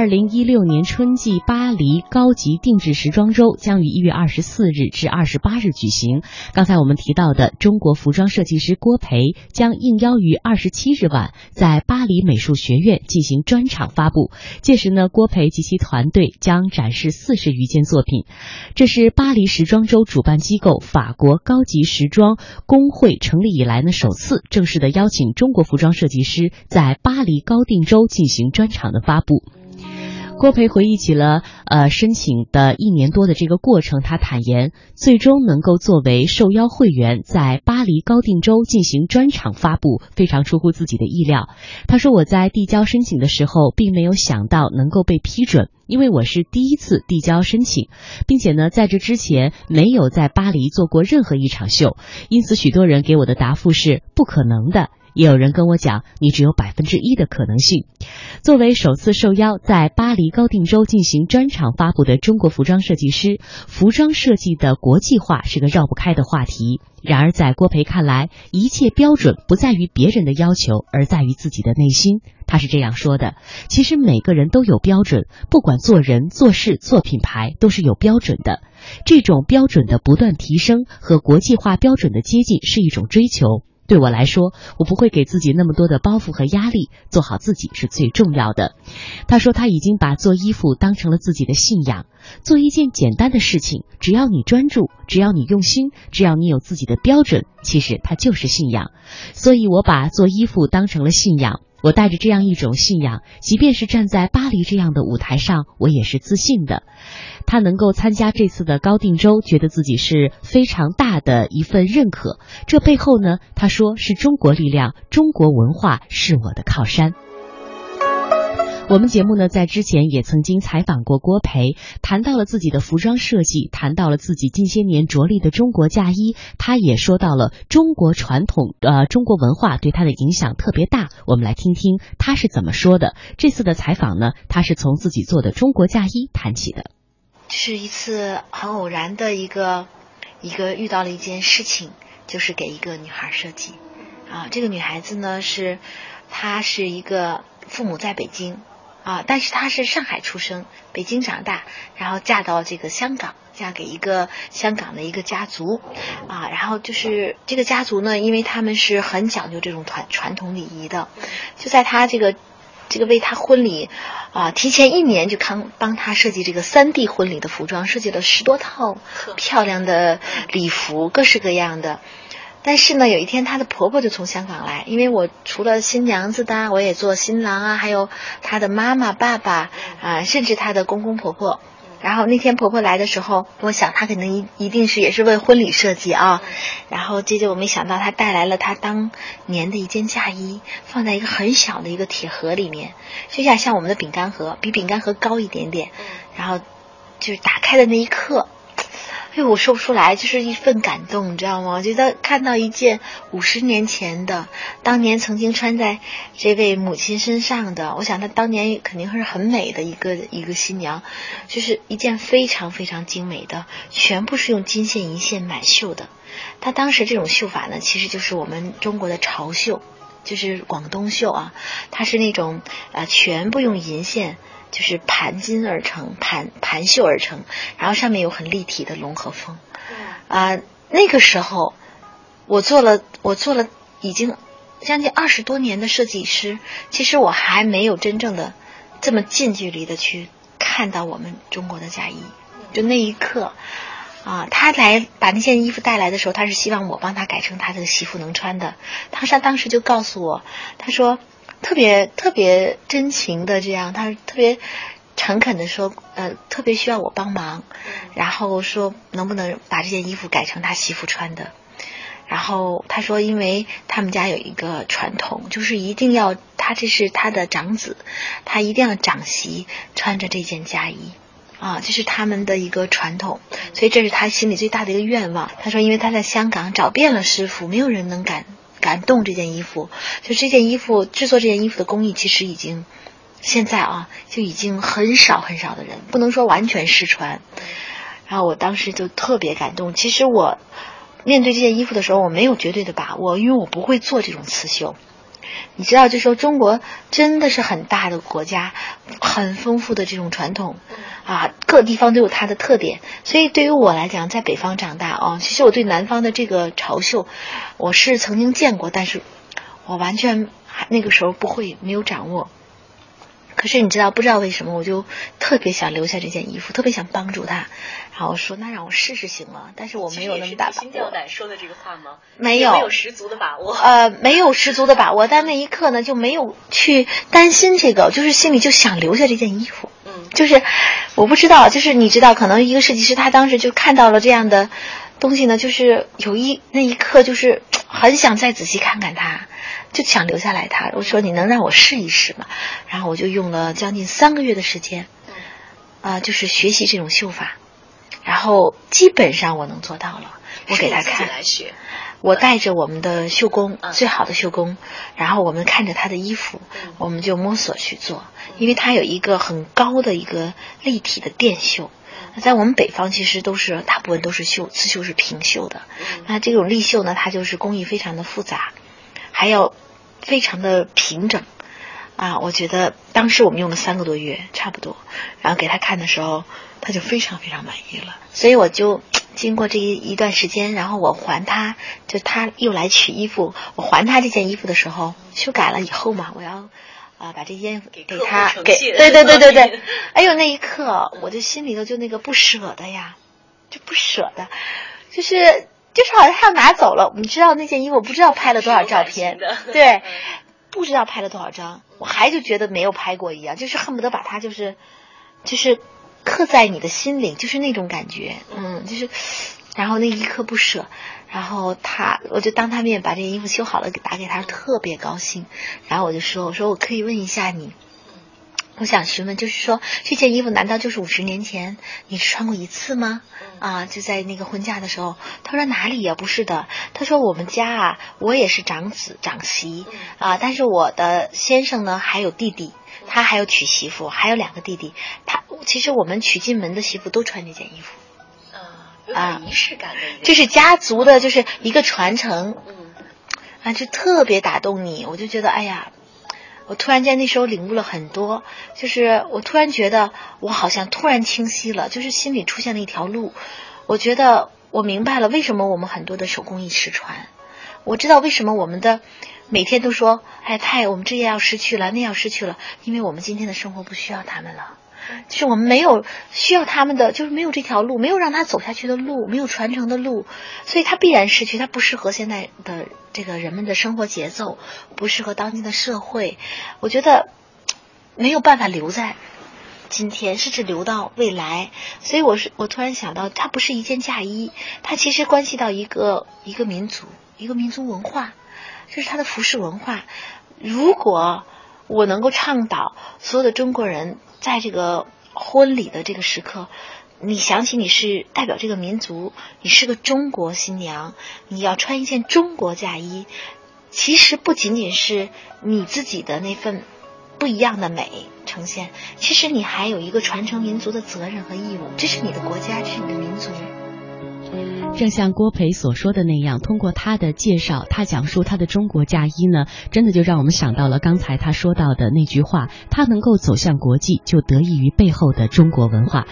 二零一六年春季巴黎高级定制时装周将于一月二十四日至二十八日举行。刚才我们提到的中国服装设计师郭培将应邀于二十七日晚在巴黎美术学院进行专场发布。届时呢，郭培及其团队将展示四十余件作品。这是巴黎时装周主办机构法国高级时装工会成立以来呢首次正式的邀请中国服装设计师在巴黎高定周进行专场的发布。郭培回忆起了呃申请的一年多的这个过程，他坦言，最终能够作为受邀会员在巴黎高定周进行专场发布，非常出乎自己的意料。他说：“我在递交申请的时候，并没有想到能够被批准，因为我是第一次递交申请，并且呢，在这之前没有在巴黎做过任何一场秀，因此许多人给我的答复是不可能的。”也有人跟我讲，你只有百分之一的可能性。作为首次受邀在巴黎高定周进行专场发布的中国服装设计师，服装设计的国际化是个绕不开的话题。然而，在郭培看来，一切标准不在于别人的要求，而在于自己的内心。他是这样说的：“其实每个人都有标准，不管做人、做事、做品牌，都是有标准的。这种标准的不断提升和国际化标准的接近，是一种追求。”对我来说，我不会给自己那么多的包袱和压力，做好自己是最重要的。他说他已经把做衣服当成了自己的信仰，做一件简单的事情，只要你专注，只要你用心，只要你有自己的标准，其实它就是信仰。所以我把做衣服当成了信仰。我带着这样一种信仰，即便是站在巴黎这样的舞台上，我也是自信的。他能够参加这次的高定周，觉得自己是非常大的一份认可。这背后呢，他说是中国力量，中国文化是我的靠山。我们节目呢，在之前也曾经采访过郭培，谈到了自己的服装设计，谈到了自己近些年着力的中国嫁衣，他也说到了中国传统，呃，中国文化对他的影响特别大。我们来听听他是怎么说的。这次的采访呢，他是从自己做的中国嫁衣谈起的。是一次很偶然的一个一个遇到了一件事情，就是给一个女孩设计。啊，这个女孩子呢是，她是一个父母在北京。啊！但是她是上海出生，北京长大，然后嫁到这个香港，嫁给一个香港的一个家族，啊，然后就是这个家族呢，因为他们是很讲究这种传传统礼仪的，就在她这个这个为她婚礼啊，提前一年就康帮她设计这个三 D 婚礼的服装，设计了十多套漂亮的礼服，各式各样的。但是呢，有一天她的婆婆就从香港来，因为我除了新娘子的，我也做新郎啊，还有她的妈妈、爸爸啊，甚至她的公公婆婆。然后那天婆婆来的时候，我想她可能一一定是也是为婚礼设计啊。然后接着我没想到她带来了她当年的一件嫁衣，放在一个很小的一个铁盒里面，就像像我们的饼干盒，比饼干盒高一点点。然后就是打开的那一刻。哎，我说不出来，就是一份感动，你知道吗？我觉得看到一件五十年前的，当年曾经穿在这位母亲身上的，我想她当年肯定是很美的一个一个新娘，就是一件非常非常精美的，全部是用金线银线满绣的。她当时这种绣法呢，其实就是我们中国的潮绣，就是广东绣啊，它是那种呃全部用银线。就是盘金而成，盘盘绣而成，然后上面有很立体的龙和凤。啊，那个时候我做了，我做了已经将近二十多年的设计师，其实我还没有真正的这么近距离的去看到我们中国的嫁衣。就那一刻，啊，他来把那件衣服带来的时候，他是希望我帮他改成他的媳妇能穿的。他上当时就告诉我，他说。特别特别真情的这样，他特别诚恳的说，呃，特别需要我帮忙，然后说能不能把这件衣服改成他媳妇穿的。然后他说，因为他们家有一个传统，就是一定要他这是他的长子，他一定要长媳穿着这件嫁衣，啊，这是他们的一个传统，所以这是他心里最大的一个愿望。他说，因为他在香港找遍了师傅，没有人能敢。感动这件衣服，就这件衣服制作这件衣服的工艺，其实已经现在啊就已经很少很少的人，不能说完全失传。然后我当时就特别感动。其实我面对这件衣服的时候，我没有绝对的把握，因为我不会做这种刺绣，你知道，就说中国真的是很大的国家，很丰富的这种传统，啊，各地方都有它的特点。所以对于我来讲，在北方长大哦，其实我对南方的这个潮绣，我是曾经见过，但是我完全那个时候不会，没有掌握。可是你知道，不知道为什么，我就特别想留下这件衣服，特别想帮助他。然后说，那让我试试行吗？但是我没有那么大把心吊胆说的这个话吗？没有，没有十足的把握。呃，没有十足的把握，但那一刻呢，就没有去担心这个，就是心里就想留下这件衣服。嗯，就是我不知道，就是你知道，可能一个设计师他当时就看到了这样的东西呢，就是有一那一刻，就是很想再仔细看看它。就想留下来他，我说你能让我试一试吗？然后我就用了将近三个月的时间，啊，就是学习这种绣法，然后基本上我能做到了。我给他看，我带着我们的绣工，最好的绣工，然后我们看着他的衣服，我们就摸索去做，因为他有一个很高的一个立体的电绣。在我们北方其实都是大部分都是绣刺绣是平绣的，那这种立绣呢，它就是工艺非常的复杂。还要非常的平整啊！我觉得当时我们用了三个多月，差不多。然后给他看的时候，他就非常非常满意了。所以我就经过这一一段时间，然后我还他，就他又来取衣服，我还他这件衣服的时候，修改了以后嘛，我要啊把这烟给给他给对对对对对。哎呦，那一刻我就心里头就那个不舍得呀，就不舍得，就是。就是好像他要拿走了，你知道那件衣服，我不知道拍了多少照片，对，不知道拍了多少张，我还就觉得没有拍过一样，就是恨不得把它就是，就是刻在你的心里，就是那种感觉，嗯，就是，然后那一刻不舍，然后他，我就当他面把这件衣服修好了，给打给他，特别高兴，然后我就说，我说我可以问一下你。我想询问，就是说这件衣服难道就是五十年前你是穿过一次吗？啊，就在那个婚嫁的时候。他说哪里呀？不是的。他说我们家啊，我也是长子长媳啊，但是我的先生呢还有弟弟，他还有娶媳妇，还有两个弟弟。他其实我们娶进门的媳妇都穿这件衣服。啊，仪式感的。这是家族的，就是一个传承。嗯。啊，就特别打动你，我就觉得哎呀。我突然间那时候领悟了很多，就是我突然觉得我好像突然清晰了，就是心里出现了一条路。我觉得我明白了为什么我们很多的手工艺失传，我知道为什么我们的每天都说，哎，太我们这也要失去了，那要失去了，因为我们今天的生活不需要他们了。就是我们没有需要他们的，就是没有这条路，没有让他走下去的路，没有传承的路，所以他必然失去，他不适合现在的这个人们的生活节奏，不适合当今的社会。我觉得没有办法留在今天，甚至留到未来。所以我是我突然想到，它不是一件嫁衣，它其实关系到一个一个民族，一个民族文化，就是它的服饰文化。如果我能够倡导所有的中国人。在这个婚礼的这个时刻，你想起你是代表这个民族，你是个中国新娘，你要穿一件中国嫁衣，其实不仅仅是你自己的那份不一样的美呈现，其实你还有一个传承民族的责任和义务，这是你的国家，这是你的民族。正像郭培所说的那样，通过他的介绍，他讲述他的中国嫁衣呢，真的就让我们想到了刚才他说到的那句话：他能够走向国际，就得益于背后的中国文化。